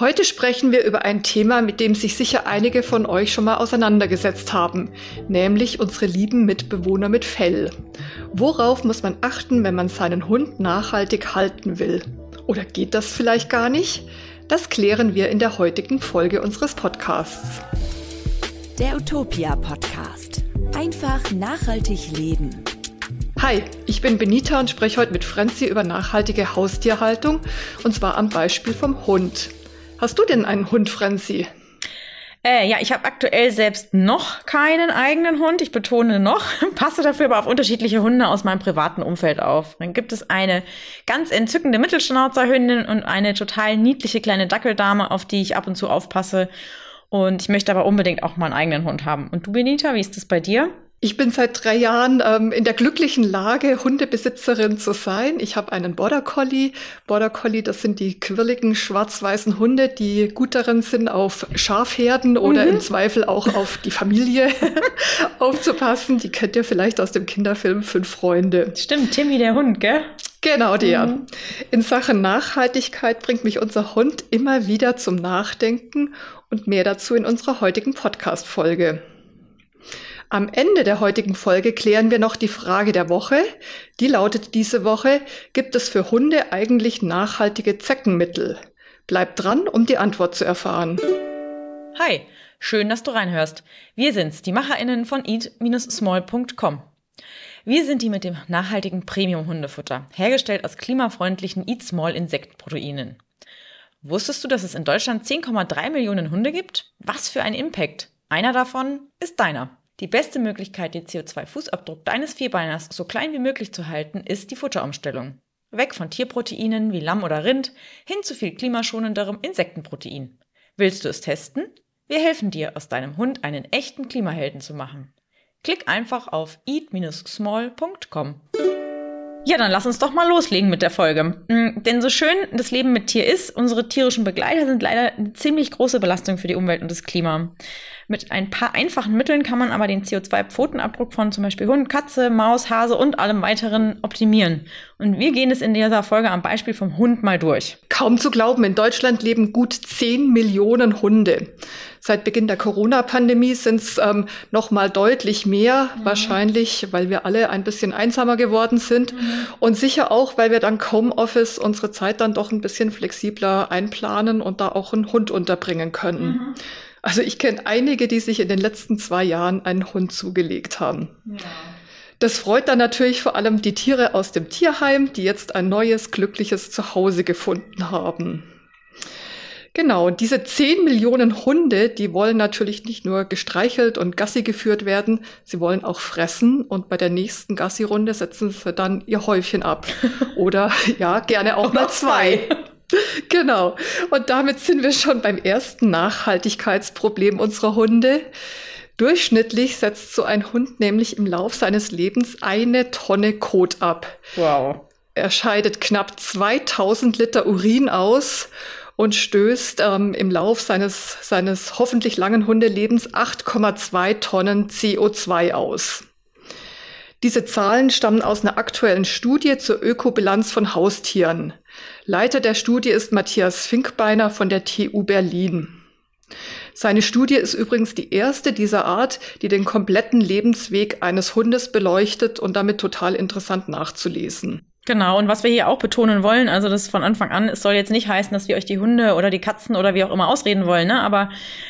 Heute sprechen wir über ein Thema, mit dem sich sicher einige von euch schon mal auseinandergesetzt haben, nämlich unsere lieben Mitbewohner mit Fell. Worauf muss man achten, wenn man seinen Hund nachhaltig halten will? Oder geht das vielleicht gar nicht? Das klären wir in der heutigen Folge unseres Podcasts. Der Utopia Podcast. Einfach nachhaltig leben. Hi, ich bin Benita und spreche heute mit Franzi über nachhaltige Haustierhaltung und zwar am Beispiel vom Hund. Hast du denn einen Hund, Franzi? Äh, ja, ich habe aktuell selbst noch keinen eigenen Hund. Ich betone noch, passe dafür aber auf unterschiedliche Hunde aus meinem privaten Umfeld auf. Dann gibt es eine ganz entzückende Mittelschnauzerhündin und eine total niedliche kleine Dackeldame, auf die ich ab und zu aufpasse. Und ich möchte aber unbedingt auch mal einen eigenen Hund haben. Und du, Benita, wie ist das bei dir? Ich bin seit drei Jahren ähm, in der glücklichen Lage, Hundebesitzerin zu sein. Ich habe einen Border Collie. Border Collie, das sind die quirligen schwarz-weißen Hunde, die gut darin sind, auf Schafherden oder mhm. im Zweifel auch auf die Familie aufzupassen. Die kennt ihr vielleicht aus dem Kinderfilm Fünf Freunde. Stimmt, Timmy der Hund, gell? Genau, der. Mhm. In Sachen Nachhaltigkeit bringt mich unser Hund immer wieder zum Nachdenken und mehr dazu in unserer heutigen Podcast-Folge. Am Ende der heutigen Folge klären wir noch die Frage der Woche. Die lautet diese Woche, gibt es für Hunde eigentlich nachhaltige Zeckenmittel? Bleibt dran, um die Antwort zu erfahren. Hi, schön, dass du reinhörst. Wir sind's, die MacherInnen von eat-small.com. Wir sind die mit dem nachhaltigen Premium-Hundefutter, hergestellt aus klimafreundlichen Eat Small Insektproteinen. Wusstest du, dass es in Deutschland 10,3 Millionen Hunde gibt? Was für ein Impact! Einer davon ist deiner. Die beste Möglichkeit, den CO2-Fußabdruck deines Vierbeiners so klein wie möglich zu halten, ist die Futterumstellung. Weg von Tierproteinen wie Lamm oder Rind hin zu viel klimaschonenderem Insektenprotein. Willst du es testen? Wir helfen dir, aus deinem Hund einen echten Klimahelden zu machen. Klick einfach auf eat-small.com. Ja, dann lass uns doch mal loslegen mit der Folge. Mm, denn so schön das Leben mit Tier ist, unsere tierischen Begleiter sind leider eine ziemlich große Belastung für die Umwelt und das Klima. Mit ein paar einfachen Mitteln kann man aber den CO2-Pfotenabdruck von zum Beispiel Hund, Katze, Maus, Hase und allem weiteren optimieren. Und wir gehen es in dieser Folge am Beispiel vom Hund mal durch. Kaum zu glauben, in Deutschland leben gut 10 Millionen Hunde. Seit Beginn der Corona-Pandemie sind es ähm, noch mal deutlich mehr, mhm. wahrscheinlich, weil wir alle ein bisschen einsamer geworden sind mhm. Und sicher auch, weil wir dank Homeoffice unsere Zeit dann doch ein bisschen flexibler einplanen und da auch einen Hund unterbringen können. Mhm. Also ich kenne einige, die sich in den letzten zwei Jahren einen Hund zugelegt haben. Ja. Das freut dann natürlich vor allem die Tiere aus dem Tierheim, die jetzt ein neues, glückliches Zuhause gefunden haben. Genau, und diese 10 Millionen Hunde, die wollen natürlich nicht nur gestreichelt und Gassi geführt werden, sie wollen auch fressen und bei der nächsten Gassi-Runde setzen sie dann ihr Häufchen ab. Oder ja, gerne auch mal zwei. Genau. Und damit sind wir schon beim ersten Nachhaltigkeitsproblem unserer Hunde. Durchschnittlich setzt so ein Hund nämlich im Lauf seines Lebens eine Tonne Kot ab. Wow. Er scheidet knapp 2000 Liter Urin aus und stößt ähm, im Lauf seines, seines hoffentlich langen Hundelebens 8,2 Tonnen CO2 aus. Diese Zahlen stammen aus einer aktuellen Studie zur Ökobilanz von Haustieren. Leiter der Studie ist Matthias Finkbeiner von der TU Berlin. Seine Studie ist übrigens die erste dieser Art, die den kompletten Lebensweg eines Hundes beleuchtet und damit total interessant nachzulesen. Genau, und was wir hier auch betonen wollen, also das von Anfang an, es soll jetzt nicht heißen, dass wir euch die Hunde oder die Katzen oder wie auch immer ausreden wollen, ne? aber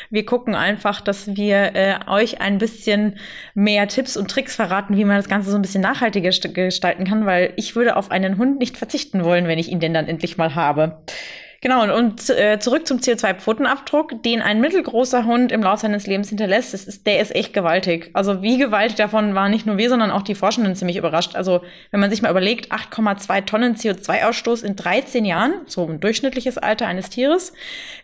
wir gucken einfach, dass wir äh, euch ein bisschen mehr Tipps und Tricks verraten, wie man das Ganze so ein bisschen nachhaltiger gestalten kann, weil ich würde auf einen Hund nicht verzichten wollen, wenn ich ihn denn dann endlich mal habe. Genau, und, und äh, zurück zum CO2-Pfotenabdruck, den ein mittelgroßer Hund im Laufe seines Lebens hinterlässt, das ist, der ist echt gewaltig. Also wie gewaltig davon waren nicht nur wir, sondern auch die Forschenden ziemlich überrascht. Also wenn man sich mal überlegt, 8,2 Tonnen CO2-Ausstoß in 13 Jahren, so ein durchschnittliches Alter eines Tieres,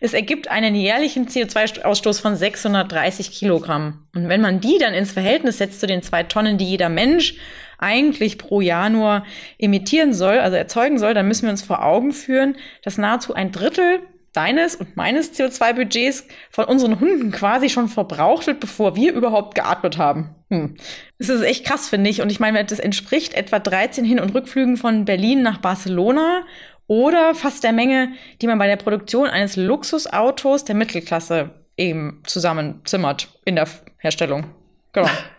es ergibt einen jährlichen CO2-Ausstoß von 630 Kilogramm. Und wenn man die dann ins Verhältnis setzt zu den zwei Tonnen, die jeder Mensch eigentlich pro Jahr nur emittieren soll, also erzeugen soll, dann müssen wir uns vor Augen führen, dass nahezu ein Drittel deines und meines CO2-Budgets von unseren Hunden quasi schon verbraucht wird, bevor wir überhaupt geatmet haben. Hm. Das ist echt krass, finde ich. Und ich meine, das entspricht etwa 13 Hin- und Rückflügen von Berlin nach Barcelona oder fast der Menge, die man bei der Produktion eines Luxusautos der Mittelklasse eben zusammenzimmert in der Herstellung. Genau.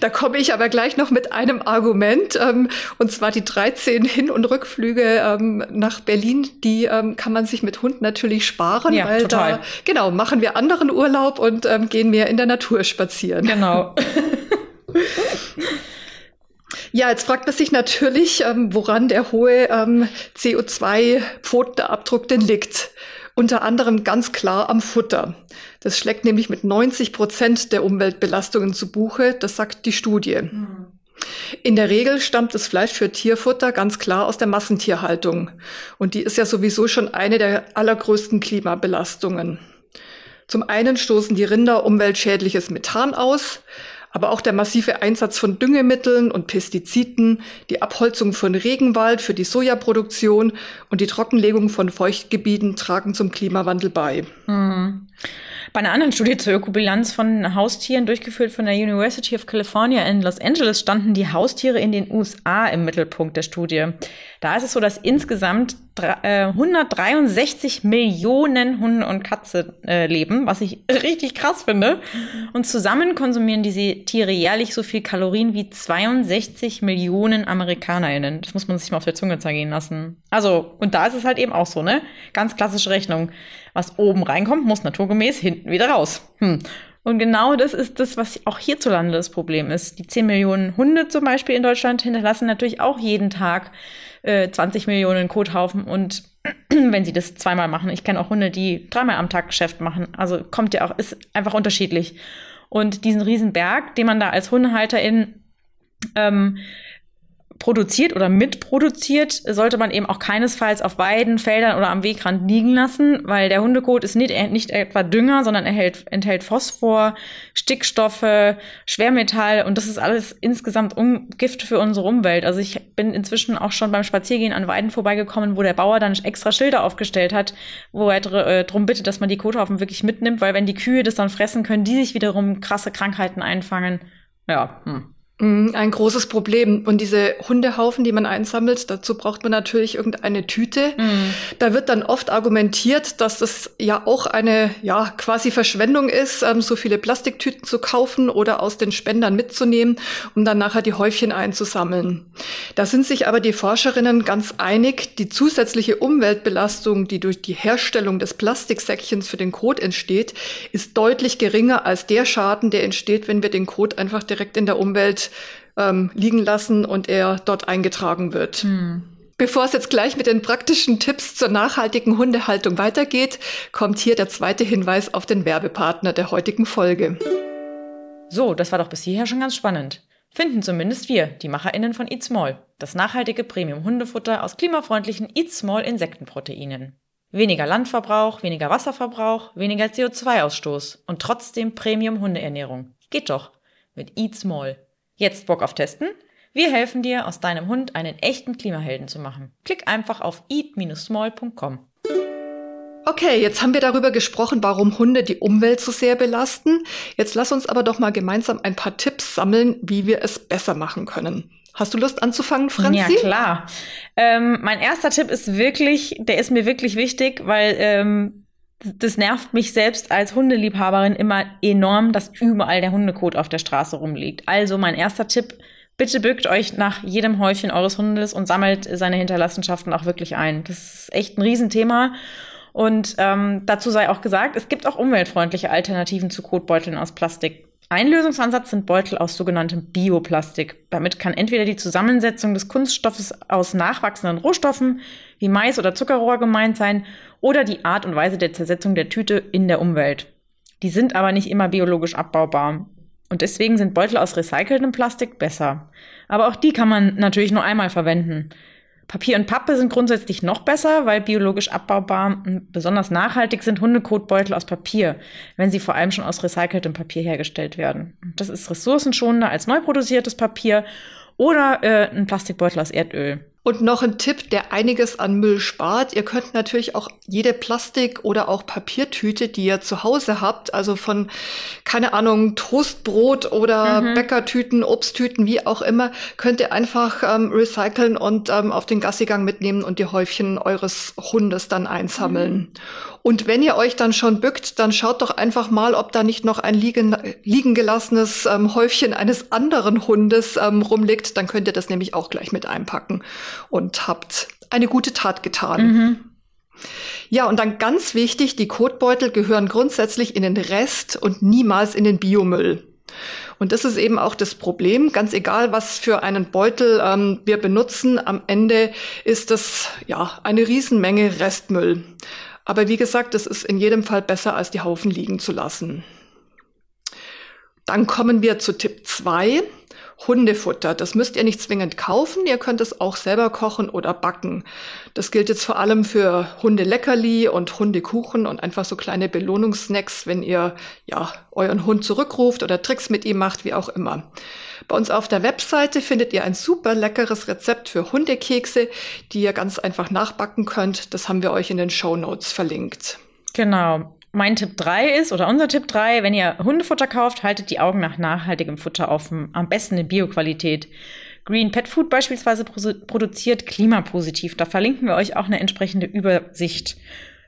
Da komme ich aber gleich noch mit einem Argument, ähm, und zwar die 13 Hin- und Rückflüge ähm, nach Berlin, die ähm, kann man sich mit Hund natürlich sparen, ja, weil total. da, genau, machen wir anderen Urlaub und ähm, gehen mehr in der Natur spazieren. Genau. Ja, jetzt fragt man sich natürlich, ähm, woran der hohe ähm, CO2-Pfotenabdruck denn liegt. Unter anderem ganz klar am Futter. Das schlägt nämlich mit 90 Prozent der Umweltbelastungen zu Buche, das sagt die Studie. Mhm. In der Regel stammt das Fleisch für Tierfutter ganz klar aus der Massentierhaltung. Und die ist ja sowieso schon eine der allergrößten Klimabelastungen. Zum einen stoßen die Rinder umweltschädliches Methan aus, aber auch der massive Einsatz von Düngemitteln und Pestiziden, die Abholzung von Regenwald für die Sojaproduktion und die Trockenlegung von Feuchtgebieten tragen zum Klimawandel bei. Mhm. Bei einer anderen Studie zur Ökobilanz von Haustieren, durchgeführt von der University of California in Los Angeles, standen die Haustiere in den USA im Mittelpunkt der Studie. Da ist es so, dass insgesamt 163 äh, Millionen Hunde und Katze äh, leben, was ich richtig krass finde. Und zusammen konsumieren diese Tiere jährlich so viel Kalorien wie 62 Millionen AmerikanerInnen. Das muss man sich mal auf der Zunge zergehen lassen. Also, und da ist es halt eben auch so, ne? Ganz klassische Rechnung. Was oben reinkommt, muss naturgemäß hinten wieder raus. Hm. Und genau das ist das, was auch hierzulande das Problem ist. Die 10 Millionen Hunde zum Beispiel in Deutschland hinterlassen natürlich auch jeden Tag äh, 20 Millionen Kothaufen. Und wenn sie das zweimal machen, ich kenne auch Hunde, die dreimal am Tag Geschäft machen. Also kommt ja auch, ist einfach unterschiedlich. Und diesen Riesenberg, den man da als Hundehalterin ähm, produziert oder mitproduziert, sollte man eben auch keinesfalls auf Weiden, Feldern oder am Wegrand liegen lassen, weil der Hundekot ist nicht, nicht etwa Dünger, sondern erhält, enthält Phosphor, Stickstoffe, Schwermetall und das ist alles insgesamt um, Gift für unsere Umwelt. Also ich bin inzwischen auch schon beim Spaziergehen an Weiden vorbeigekommen, wo der Bauer dann extra Schilder aufgestellt hat, wo er dr äh, drum bittet, dass man die Kothaufen wirklich mitnimmt, weil wenn die Kühe das dann fressen, können die sich wiederum krasse Krankheiten einfangen. Ja, hm. Mm, ein großes Problem. Und diese Hundehaufen, die man einsammelt, dazu braucht man natürlich irgendeine Tüte. Mhm. Da wird dann oft argumentiert, dass das ja auch eine ja quasi Verschwendung ist, ähm, so viele Plastiktüten zu kaufen oder aus den Spendern mitzunehmen, um dann nachher die Häufchen einzusammeln. Da sind sich aber die Forscherinnen ganz einig, die zusätzliche Umweltbelastung, die durch die Herstellung des Plastiksäckchens für den Kot entsteht, ist deutlich geringer als der Schaden, der entsteht, wenn wir den Kot einfach direkt in der Umwelt ähm, liegen lassen und er dort eingetragen wird. Hm. Bevor es jetzt gleich mit den praktischen Tipps zur nachhaltigen Hundehaltung weitergeht, kommt hier der zweite Hinweis auf den Werbepartner der heutigen Folge. So, das war doch bis hierher schon ganz spannend. Finden zumindest wir, die MacherInnen von Eat Small, das nachhaltige Premium-Hundefutter aus klimafreundlichen Eat Small Insektenproteinen. Weniger Landverbrauch, weniger Wasserverbrauch, weniger CO2-Ausstoß und trotzdem Premium-Hundeernährung. Geht doch mit Eat Small. Jetzt Bock auf Testen? Wir helfen dir, aus deinem Hund einen echten Klimahelden zu machen. Klick einfach auf eat-small.com. Okay, jetzt haben wir darüber gesprochen, warum Hunde die Umwelt so sehr belasten. Jetzt lass uns aber doch mal gemeinsam ein paar Tipps sammeln, wie wir es besser machen können. Hast du Lust anzufangen, Franzi? Ja, klar. Ähm, mein erster Tipp ist wirklich, der ist mir wirklich wichtig, weil ähm, das nervt mich selbst als Hundeliebhaberin immer enorm, dass überall der Hundekot auf der Straße rumliegt. Also mein erster Tipp, bitte bückt euch nach jedem Häufchen eures Hundes und sammelt seine Hinterlassenschaften auch wirklich ein. Das ist echt ein Riesenthema. Und ähm, dazu sei auch gesagt, es gibt auch umweltfreundliche Alternativen zu Kotbeuteln aus Plastik. Ein Lösungsansatz sind Beutel aus sogenanntem Bioplastik. Damit kann entweder die Zusammensetzung des Kunststoffes aus nachwachsenden Rohstoffen wie Mais oder Zuckerrohr gemeint sein oder die Art und Weise der Zersetzung der Tüte in der Umwelt. Die sind aber nicht immer biologisch abbaubar. Und deswegen sind Beutel aus recyceltem Plastik besser. Aber auch die kann man natürlich nur einmal verwenden. Papier und Pappe sind grundsätzlich noch besser, weil biologisch abbaubar und besonders nachhaltig sind Hundekotbeutel aus Papier, wenn sie vor allem schon aus recyceltem Papier hergestellt werden. Das ist ressourcenschonender als neu produziertes Papier oder äh, ein Plastikbeutel aus Erdöl. Und noch ein Tipp, der einiges an Müll spart. Ihr könnt natürlich auch jede Plastik- oder auch Papiertüte, die ihr zu Hause habt, also von, keine Ahnung, Toastbrot oder mhm. Bäckertüten, Obsttüten, wie auch immer, könnt ihr einfach ähm, recyceln und ähm, auf den Gassigang mitnehmen und die Häufchen eures Hundes dann einsammeln. Mhm. Und wenn ihr euch dann schon bückt, dann schaut doch einfach mal, ob da nicht noch ein liegen, liegen gelassenes ähm, Häufchen eines anderen Hundes ähm, rumliegt. Dann könnt ihr das nämlich auch gleich mit einpacken und habt eine gute Tat getan. Mhm. Ja, und dann ganz wichtig, die Kotbeutel gehören grundsätzlich in den Rest und niemals in den Biomüll. Und das ist eben auch das Problem. Ganz egal, was für einen Beutel ähm, wir benutzen, am Ende ist das ja eine Riesenmenge Restmüll. Aber wie gesagt, es ist in jedem Fall besser, als die Haufen liegen zu lassen. Dann kommen wir zu Tipp 2. Hundefutter. Das müsst ihr nicht zwingend kaufen, ihr könnt es auch selber kochen oder backen. Das gilt jetzt vor allem für Hundeleckerli und Hundekuchen und einfach so kleine Belohnungssnacks, wenn ihr ja euren Hund zurückruft oder Tricks mit ihm macht, wie auch immer. Bei uns auf der Webseite findet ihr ein super leckeres Rezept für Hundekekse, die ihr ganz einfach nachbacken könnt. Das haben wir euch in den Show Notes verlinkt. Genau. Mein Tipp 3 ist, oder unser Tipp 3, wenn ihr Hundefutter kauft, haltet die Augen nach nachhaltigem Futter offen. Am besten in Bioqualität. Green Pet Food beispielsweise produziert klimapositiv. Da verlinken wir euch auch eine entsprechende Übersicht.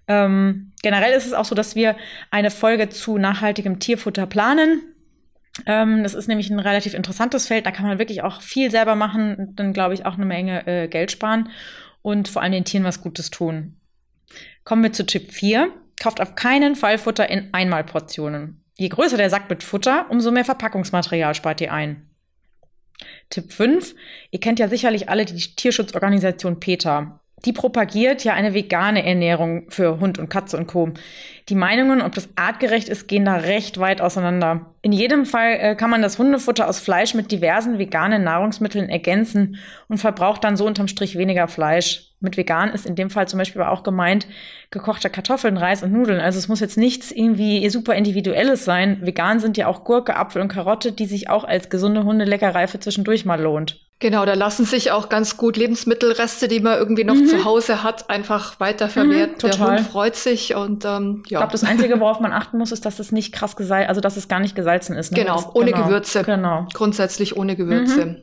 Ähm, generell ist es auch so, dass wir eine Folge zu nachhaltigem Tierfutter planen. Ähm, das ist nämlich ein relativ interessantes Feld. Da kann man wirklich auch viel selber machen und dann, glaube ich, auch eine Menge äh, Geld sparen und vor allem den Tieren was Gutes tun. Kommen wir zu Tipp 4. Kauft auf keinen Fall Futter in Einmalportionen. Je größer der Sack mit Futter, umso mehr Verpackungsmaterial spart ihr ein. Tipp 5. Ihr kennt ja sicherlich alle die Tierschutzorganisation PETA. Die propagiert ja eine vegane Ernährung für Hund und Katze und Co. Die Meinungen, ob das artgerecht ist, gehen da recht weit auseinander. In jedem Fall äh, kann man das Hundefutter aus Fleisch mit diversen veganen Nahrungsmitteln ergänzen und verbraucht dann so unterm Strich weniger Fleisch. Mit vegan ist in dem Fall zum Beispiel auch gemeint gekochte Kartoffeln, Reis und Nudeln. Also es muss jetzt nichts irgendwie super individuelles sein. Vegan sind ja auch Gurke, Apfel und Karotte, die sich auch als gesunde Hundeleckerei für zwischendurch mal lohnt. Genau, da lassen sich auch ganz gut Lebensmittelreste, die man irgendwie noch mhm. zu Hause hat, einfach weitervermehrt. Mhm, Der Hund freut sich und ähm, ja. Ich glaube, das Einzige, worauf man achten muss, ist, dass es nicht krass gesalzen, also dass es gar nicht gesalzen ist. Ne? Genau, das, ohne genau. Gewürze. Genau. Grundsätzlich ohne Gewürze. Mhm.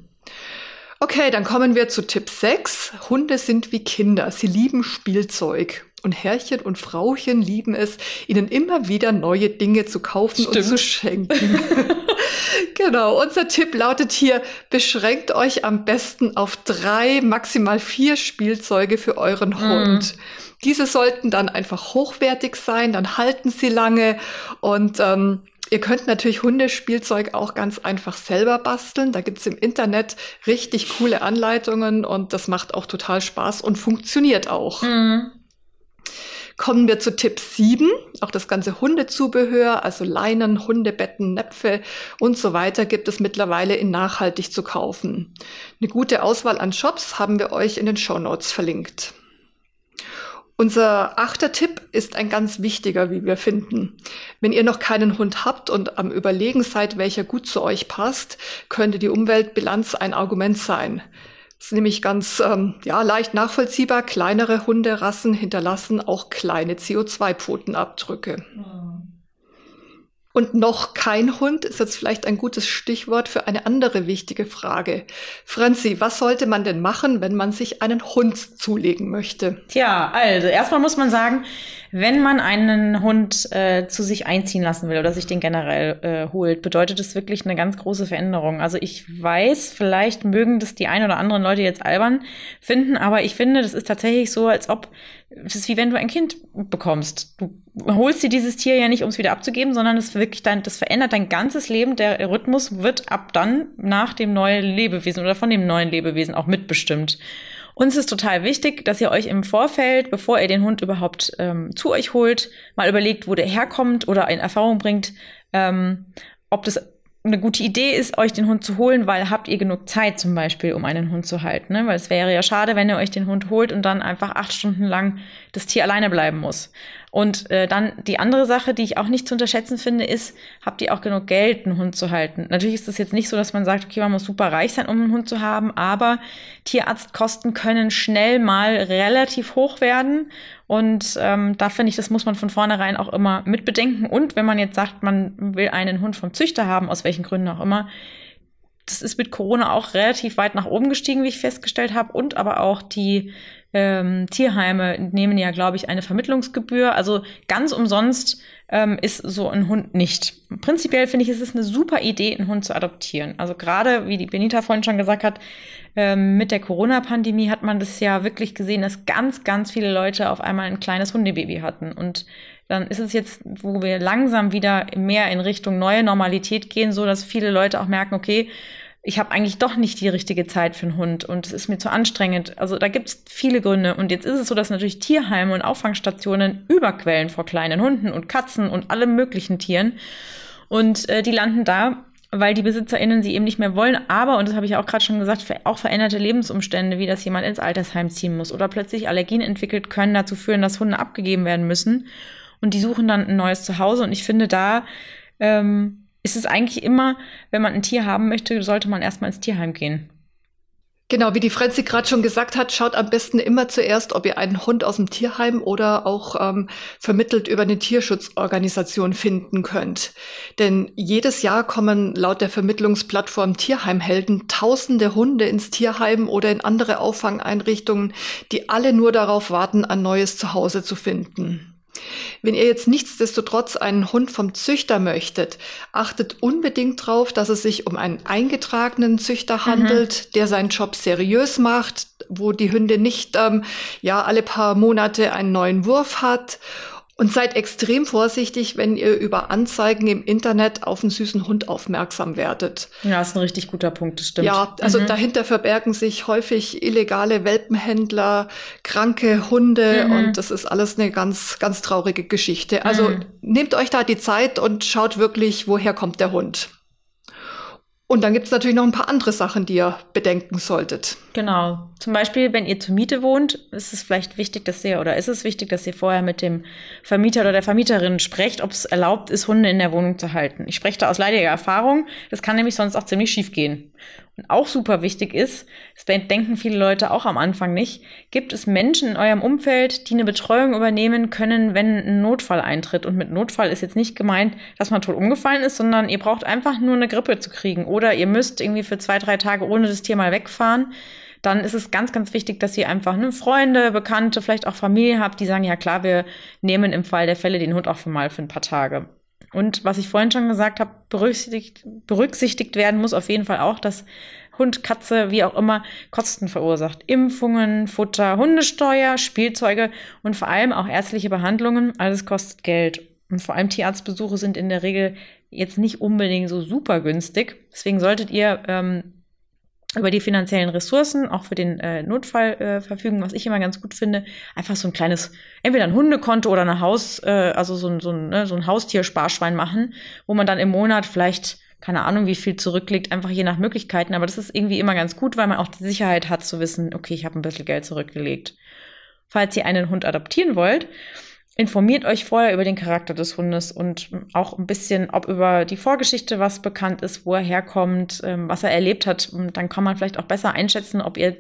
Okay, dann kommen wir zu Tipp 6. Hunde sind wie Kinder. Sie lieben Spielzeug. Und Herrchen und Frauchen lieben es, ihnen immer wieder neue Dinge zu kaufen Stimmt. und zu schenken. genau, unser Tipp lautet hier, beschränkt euch am besten auf drei, maximal vier Spielzeuge für euren mm. Hund. Diese sollten dann einfach hochwertig sein, dann halten sie lange und ähm, Ihr könnt natürlich Hundespielzeug auch ganz einfach selber basteln. Da gibt's im Internet richtig coole Anleitungen und das macht auch total Spaß und funktioniert auch. Mhm. Kommen wir zu Tipp 7. Auch das ganze Hundezubehör, also Leinen, Hundebetten, Näpfe und so weiter gibt es mittlerweile in nachhaltig zu kaufen. Eine gute Auswahl an Shops haben wir euch in den Show Notes verlinkt. Unser achter Tipp ist ein ganz wichtiger, wie wir finden. Wenn ihr noch keinen Hund habt und am Überlegen seid, welcher gut zu euch passt, könnte die Umweltbilanz ein Argument sein. Das ist nämlich ganz ähm, ja, leicht nachvollziehbar. Kleinere Hunderassen hinterlassen auch kleine CO2-Pfotenabdrücke. Mhm. Und noch kein Hund ist jetzt vielleicht ein gutes Stichwort für eine andere wichtige Frage. Franzi, was sollte man denn machen, wenn man sich einen Hund zulegen möchte? Tja, also erstmal muss man sagen, wenn man einen Hund äh, zu sich einziehen lassen will oder sich den generell äh, holt, bedeutet das wirklich eine ganz große Veränderung. Also ich weiß, vielleicht mögen das die ein oder anderen Leute jetzt albern finden, aber ich finde, das ist tatsächlich so, als ob es ist wie wenn du ein Kind bekommst. Du holst dir dieses Tier ja nicht, um es wieder abzugeben, sondern es wirklich dein, das verändert dein ganzes Leben. Der Rhythmus wird ab dann nach dem neuen Lebewesen oder von dem neuen Lebewesen auch mitbestimmt. Uns ist total wichtig, dass ihr euch im Vorfeld, bevor ihr den Hund überhaupt ähm, zu euch holt, mal überlegt, wo der herkommt oder in Erfahrung bringt, ähm, ob das eine gute Idee ist, euch den Hund zu holen, weil habt ihr genug Zeit zum Beispiel, um einen Hund zu halten. Ne? Weil es wäre ja schade, wenn ihr euch den Hund holt und dann einfach acht Stunden lang das Tier alleine bleiben muss. Und äh, dann die andere Sache, die ich auch nicht zu unterschätzen finde, ist, habt ihr auch genug Geld, einen Hund zu halten? Natürlich ist es jetzt nicht so, dass man sagt, okay, man muss super reich sein, um einen Hund zu haben, aber Tierarztkosten können schnell mal relativ hoch werden. Und ähm, da finde ich, das muss man von vornherein auch immer mitbedenken. Und wenn man jetzt sagt, man will einen Hund vom Züchter haben, aus welchen Gründen auch immer, das ist mit Corona auch relativ weit nach oben gestiegen, wie ich festgestellt habe. Und aber auch die ähm, Tierheime nehmen ja, glaube ich, eine Vermittlungsgebühr. Also ganz umsonst ähm, ist so ein Hund nicht. Prinzipiell finde ich, es ist eine super Idee, einen Hund zu adoptieren. Also gerade, wie die Benita vorhin schon gesagt hat, ähm, mit der Corona-Pandemie hat man das ja wirklich gesehen, dass ganz, ganz viele Leute auf einmal ein kleines Hundebaby hatten. Und dann ist es jetzt, wo wir langsam wieder mehr in Richtung neue Normalität gehen, so dass viele Leute auch merken, okay, ich habe eigentlich doch nicht die richtige Zeit für einen Hund und es ist mir zu anstrengend. Also da gibt es viele Gründe. Und jetzt ist es so, dass natürlich Tierheime und Auffangstationen überquellen vor kleinen Hunden und Katzen und allem möglichen Tieren. Und äh, die landen da, weil die BesitzerInnen sie eben nicht mehr wollen. Aber, und das habe ich auch gerade schon gesagt, auch veränderte Lebensumstände, wie dass jemand ins Altersheim ziehen muss oder plötzlich Allergien entwickelt, können dazu führen, dass Hunde abgegeben werden müssen. Und die suchen dann ein neues Zuhause. Und ich finde, da ähm, ist es eigentlich immer, wenn man ein Tier haben möchte, sollte man erstmal ins Tierheim gehen. Genau, wie die Frenzy gerade schon gesagt hat, schaut am besten immer zuerst, ob ihr einen Hund aus dem Tierheim oder auch ähm, vermittelt über eine Tierschutzorganisation finden könnt. Denn jedes Jahr kommen laut der Vermittlungsplattform Tierheimhelden tausende Hunde ins Tierheim oder in andere Auffangeinrichtungen, die alle nur darauf warten, ein neues Zuhause zu finden. Wenn ihr jetzt nichtsdestotrotz einen Hund vom Züchter möchtet, achtet unbedingt darauf, dass es sich um einen eingetragenen Züchter mhm. handelt, mhm. der seinen Job seriös macht, wo die Hunde nicht ähm, ja alle paar Monate einen neuen Wurf hat und seid extrem vorsichtig, wenn ihr über Anzeigen im Internet auf einen süßen Hund aufmerksam werdet. Ja, ist ein richtig guter Punkt, das stimmt. Ja, also mhm. dahinter verbergen sich häufig illegale Welpenhändler, kranke Hunde mhm. und das ist alles eine ganz, ganz traurige Geschichte. Also mhm. nehmt euch da die Zeit und schaut wirklich, woher kommt der Hund. Und dann gibt es natürlich noch ein paar andere Sachen, die ihr bedenken solltet. Genau. Zum Beispiel, wenn ihr zur Miete wohnt, ist es vielleicht wichtig, dass ihr oder ist es wichtig, dass ihr vorher mit dem Vermieter oder der Vermieterin sprecht, ob es erlaubt ist, Hunde in der Wohnung zu halten. Ich spreche da aus leidiger Erfahrung. Das kann nämlich sonst auch ziemlich schief gehen. Auch super wichtig ist, das denken viele Leute auch am Anfang nicht, gibt es Menschen in eurem Umfeld, die eine Betreuung übernehmen können, wenn ein Notfall eintritt. Und mit Notfall ist jetzt nicht gemeint, dass man tot umgefallen ist, sondern ihr braucht einfach nur eine Grippe zu kriegen oder ihr müsst irgendwie für zwei, drei Tage ohne das Tier mal wegfahren dann ist es ganz, ganz wichtig, dass ihr einfach eine Freunde, Bekannte, vielleicht auch Familie habt, die sagen, ja klar, wir nehmen im Fall der Fälle den Hund auch für mal für ein paar Tage. Und was ich vorhin schon gesagt habe, berücksichtigt, berücksichtigt werden muss auf jeden Fall auch, dass Hund, Katze, wie auch immer, Kosten verursacht. Impfungen, Futter, Hundesteuer, Spielzeuge und vor allem auch ärztliche Behandlungen. Alles kostet Geld. Und vor allem Tierarztbesuche sind in der Regel jetzt nicht unbedingt so super günstig. Deswegen solltet ihr ähm, über die finanziellen Ressourcen, auch für den äh, Notfall äh, verfügen, was ich immer ganz gut finde. Einfach so ein kleines, entweder ein Hundekonto oder ein Haus, äh, also so ein, so ein, ne, so ein Haustiersparschwein machen, wo man dann im Monat vielleicht, keine Ahnung, wie viel zurücklegt, einfach je nach Möglichkeiten. Aber das ist irgendwie immer ganz gut, weil man auch die Sicherheit hat zu wissen, okay, ich habe ein bisschen Geld zurückgelegt. Falls ihr einen Hund adoptieren wollt, informiert euch vorher über den Charakter des Hundes und auch ein bisschen, ob über die Vorgeschichte was bekannt ist, wo er herkommt, ähm, was er erlebt hat. Und dann kann man vielleicht auch besser einschätzen, ob ihr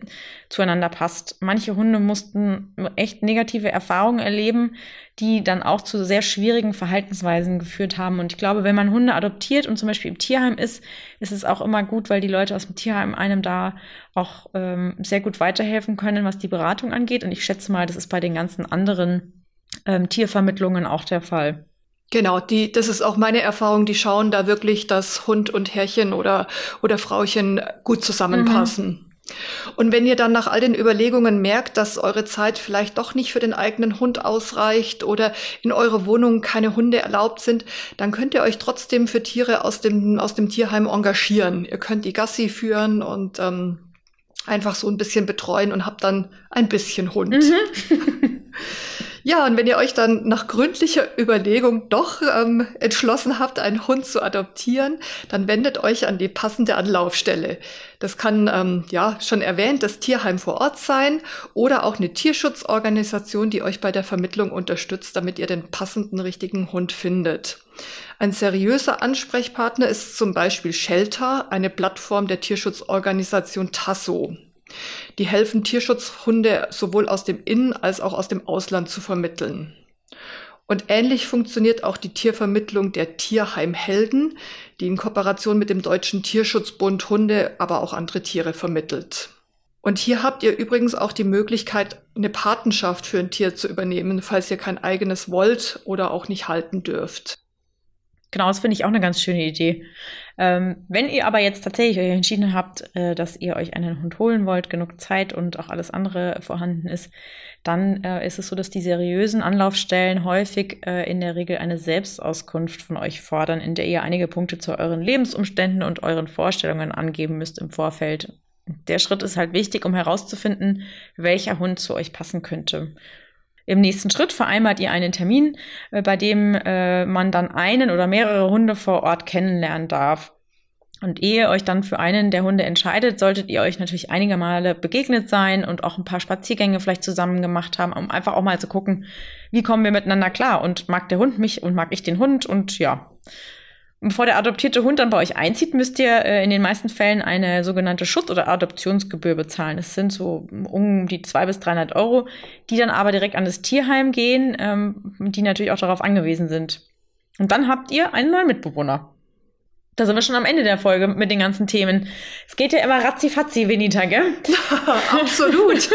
zueinander passt. Manche Hunde mussten echt negative Erfahrungen erleben, die dann auch zu sehr schwierigen Verhaltensweisen geführt haben. Und ich glaube, wenn man Hunde adoptiert und zum Beispiel im Tierheim ist, ist es auch immer gut, weil die Leute aus dem Tierheim einem da auch ähm, sehr gut weiterhelfen können, was die Beratung angeht. Und ich schätze mal, das ist bei den ganzen anderen ähm, Tiervermittlungen auch der Fall. Genau, die, das ist auch meine Erfahrung. Die schauen da wirklich, dass Hund und Herrchen oder, oder Frauchen gut zusammenpassen. Mhm. Und wenn ihr dann nach all den Überlegungen merkt, dass eure Zeit vielleicht doch nicht für den eigenen Hund ausreicht oder in eurer Wohnung keine Hunde erlaubt sind, dann könnt ihr euch trotzdem für Tiere aus dem, aus dem Tierheim engagieren. Ihr könnt die Gassi führen und ähm, einfach so ein bisschen betreuen und habt dann ein bisschen Hund. Mhm. Ja, und wenn ihr euch dann nach gründlicher Überlegung doch ähm, entschlossen habt, einen Hund zu adoptieren, dann wendet euch an die passende Anlaufstelle. Das kann, ähm, ja, schon erwähnt, das Tierheim vor Ort sein oder auch eine Tierschutzorganisation, die euch bei der Vermittlung unterstützt, damit ihr den passenden richtigen Hund findet. Ein seriöser Ansprechpartner ist zum Beispiel Shelter, eine Plattform der Tierschutzorganisation Tasso. Die helfen Tierschutzhunde sowohl aus dem In- als auch aus dem Ausland zu vermitteln. Und ähnlich funktioniert auch die Tiervermittlung der Tierheimhelden, die in Kooperation mit dem Deutschen Tierschutzbund Hunde, aber auch andere Tiere vermittelt. Und hier habt ihr übrigens auch die Möglichkeit, eine Patenschaft für ein Tier zu übernehmen, falls ihr kein eigenes wollt oder auch nicht halten dürft. Genau, das finde ich auch eine ganz schöne Idee. Ähm, wenn ihr aber jetzt tatsächlich euch entschieden habt, äh, dass ihr euch einen Hund holen wollt, genug Zeit und auch alles andere vorhanden ist, dann äh, ist es so, dass die seriösen Anlaufstellen häufig äh, in der Regel eine Selbstauskunft von euch fordern, in der ihr einige Punkte zu euren Lebensumständen und euren Vorstellungen angeben müsst im Vorfeld. Der Schritt ist halt wichtig, um herauszufinden, welcher Hund zu euch passen könnte. Im nächsten Schritt vereinbart ihr einen Termin, äh, bei dem äh, man dann einen oder mehrere Hunde vor Ort kennenlernen darf. Und ehe ihr euch dann für einen der Hunde entscheidet, solltet ihr euch natürlich einige Male begegnet sein und auch ein paar Spaziergänge vielleicht zusammen gemacht haben, um einfach auch mal zu gucken, wie kommen wir miteinander klar und mag der Hund mich und mag ich den Hund und ja. Bevor der adoptierte Hund dann bei euch einzieht, müsst ihr äh, in den meisten Fällen eine sogenannte Schutz- oder Adoptionsgebühr bezahlen. Es sind so um die 200 bis 300 Euro, die dann aber direkt an das Tierheim gehen, ähm, die natürlich auch darauf angewiesen sind. Und dann habt ihr einen neuen Mitbewohner. Da sind wir schon am Ende der Folge mit den ganzen Themen. Es geht ja immer ratzi-fatzi, Venita, gell? Absolut.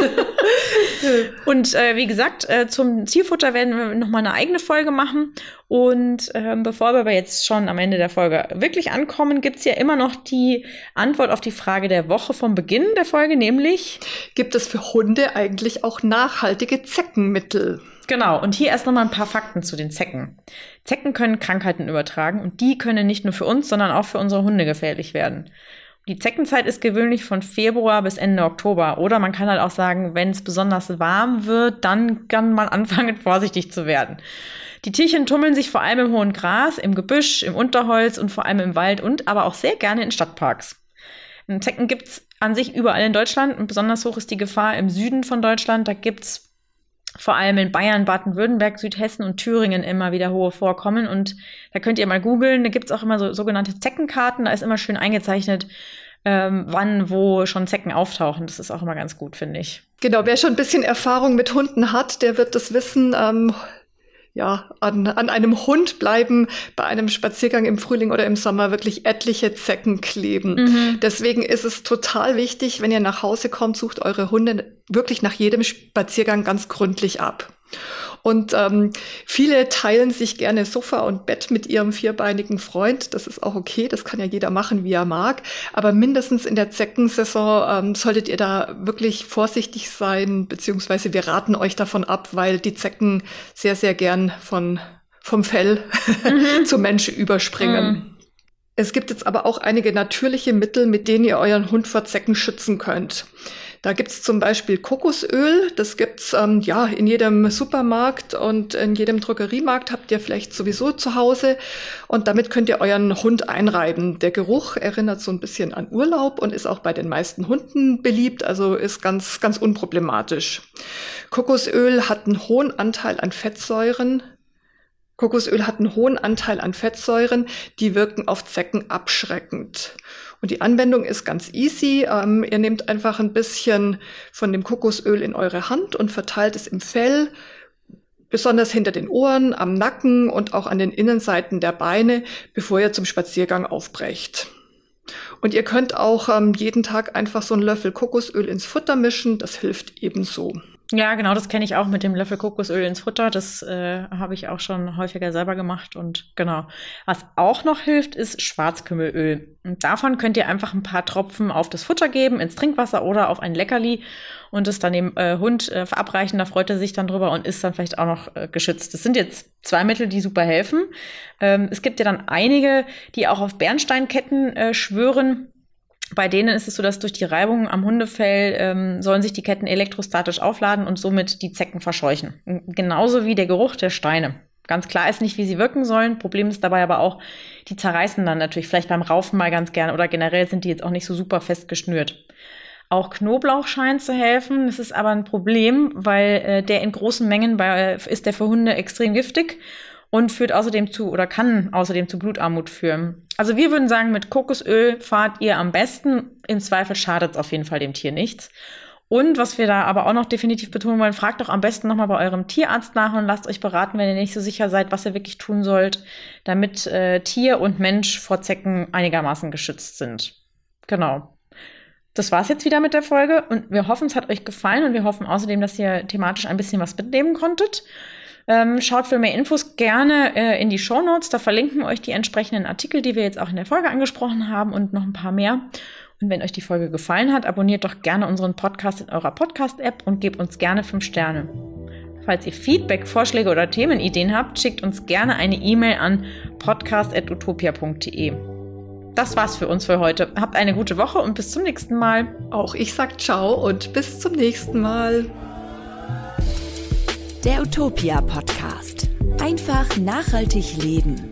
und äh, wie gesagt, äh, zum Tierfutter werden wir nochmal eine eigene Folge machen. Und ähm, bevor wir aber jetzt schon am Ende der Folge wirklich ankommen, gibt's ja immer noch die Antwort auf die Frage der Woche vom Beginn der Folge, nämlich Gibt es für Hunde eigentlich auch nachhaltige Zeckenmittel? Genau, und hier erst nochmal ein paar Fakten zu den Zecken. Zecken können Krankheiten übertragen und die können nicht nur für uns, sondern auch für unsere Hunde gefährlich werden. Die Zeckenzeit ist gewöhnlich von Februar bis Ende Oktober. Oder man kann halt auch sagen, wenn es besonders warm wird, dann kann man anfangen, vorsichtig zu werden. Die Tierchen tummeln sich vor allem im hohen Gras, im Gebüsch, im Unterholz und vor allem im Wald und aber auch sehr gerne in Stadtparks. Zecken gibt's an sich überall in Deutschland und besonders hoch ist die Gefahr im Süden von Deutschland. Da gibt's vor allem in Bayern, Baden-Württemberg, Südhessen und Thüringen immer wieder hohe Vorkommen. Und da könnt ihr mal googeln, da gibt's auch immer so sogenannte Zeckenkarten, da ist immer schön eingezeichnet, ähm, wann, wo schon Zecken auftauchen. Das ist auch immer ganz gut, finde ich. Genau, wer schon ein bisschen Erfahrung mit Hunden hat, der wird das wissen. Ähm, ja, an, an einem Hund bleiben bei einem Spaziergang im Frühling oder im Sommer wirklich etliche Zecken kleben. Mhm. Deswegen ist es total wichtig, wenn ihr nach Hause kommt, sucht eure Hunde wirklich nach jedem Spaziergang ganz gründlich ab. Und ähm, viele teilen sich gerne Sofa und Bett mit ihrem vierbeinigen Freund. Das ist auch okay, das kann ja jeder machen, wie er mag. Aber mindestens in der Zeckensaison ähm, solltet ihr da wirklich vorsichtig sein, beziehungsweise wir raten euch davon ab, weil die Zecken sehr, sehr gern von, vom Fell mhm. zum Mensch überspringen. Mhm. Es gibt jetzt aber auch einige natürliche Mittel, mit denen ihr euren Hund vor Zecken schützen könnt. Da gibt's zum Beispiel Kokosöl, das gibt's ähm, ja in jedem Supermarkt und in jedem Drogeriemarkt habt ihr vielleicht sowieso zu Hause und damit könnt ihr euren Hund einreiben. Der Geruch erinnert so ein bisschen an Urlaub und ist auch bei den meisten Hunden beliebt, also ist ganz ganz unproblematisch. Kokosöl hat einen hohen Anteil an Fettsäuren, Kokosöl hat einen hohen Anteil an Fettsäuren, die wirken auf Zecken abschreckend. Und die Anwendung ist ganz easy. Ähm, ihr nehmt einfach ein bisschen von dem Kokosöl in eure Hand und verteilt es im Fell, besonders hinter den Ohren, am Nacken und auch an den Innenseiten der Beine, bevor ihr zum Spaziergang aufbrecht. Und ihr könnt auch ähm, jeden Tag einfach so einen Löffel Kokosöl ins Futter mischen. Das hilft ebenso. Ja, genau, das kenne ich auch mit dem Löffel Kokosöl ins Futter. Das äh, habe ich auch schon häufiger selber gemacht. Und genau. Was auch noch hilft, ist Schwarzkümmelöl. Und davon könnt ihr einfach ein paar Tropfen auf das Futter geben, ins Trinkwasser oder auf ein Leckerli und es dann dem äh, Hund äh, verabreichen. Da freut er sich dann drüber und ist dann vielleicht auch noch äh, geschützt. Das sind jetzt zwei Mittel, die super helfen. Ähm, es gibt ja dann einige, die auch auf Bernsteinketten äh, schwören Bei denen ist es so, dass durch die Reibung am Hundefell ähm, sollen sich die Ketten elektrostatisch aufladen und somit die Zecken verscheuchen. Genauso wie der Geruch der Steine. Ganz klar ist nicht, wie sie wirken sollen. Problem ist dabei aber auch, die zerreißen dann natürlich vielleicht beim Raufen mal ganz gerne oder generell sind die jetzt auch nicht so super fest geschnürt. Auch Knoblauch scheint zu helfen. Das ist aber ein Problem, weil äh, der in großen Mengen bei, ist der für Hunde extrem giftig und führt außerdem zu oder kann außerdem zu Blutarmut führen. Also wir würden sagen, mit Kokosöl fahrt ihr am besten. Im Zweifel schadet es auf jeden Fall dem Tier nichts. Und was wir da aber auch noch definitiv betonen wollen, fragt doch am besten nochmal bei eurem Tierarzt nach und lasst euch beraten, wenn ihr nicht so sicher seid, was ihr wirklich tun sollt, damit äh, Tier und Mensch vor Zecken einigermaßen geschützt sind. Genau. Das war's jetzt wieder mit der Folge und wir hoffen, es hat euch gefallen und wir hoffen außerdem, dass ihr thematisch ein bisschen was mitnehmen konntet. Ähm, schaut für mehr Infos gerne äh, in die Show Notes. Da verlinken wir euch die entsprechenden Artikel, die wir jetzt auch in der Folge angesprochen haben und noch ein paar mehr. Und wenn euch die Folge gefallen hat, abonniert doch gerne unseren Podcast in eurer Podcast-App und gebt uns gerne 5 Sterne. Falls ihr Feedback, Vorschläge oder Themenideen habt, schickt uns gerne eine E-Mail an podcast.utopia.de. Das war's für uns für heute. Habt eine gute Woche und bis zum nächsten Mal. Auch ich sag ciao und bis zum nächsten Mal. Der Utopia Podcast. Einfach nachhaltig leben.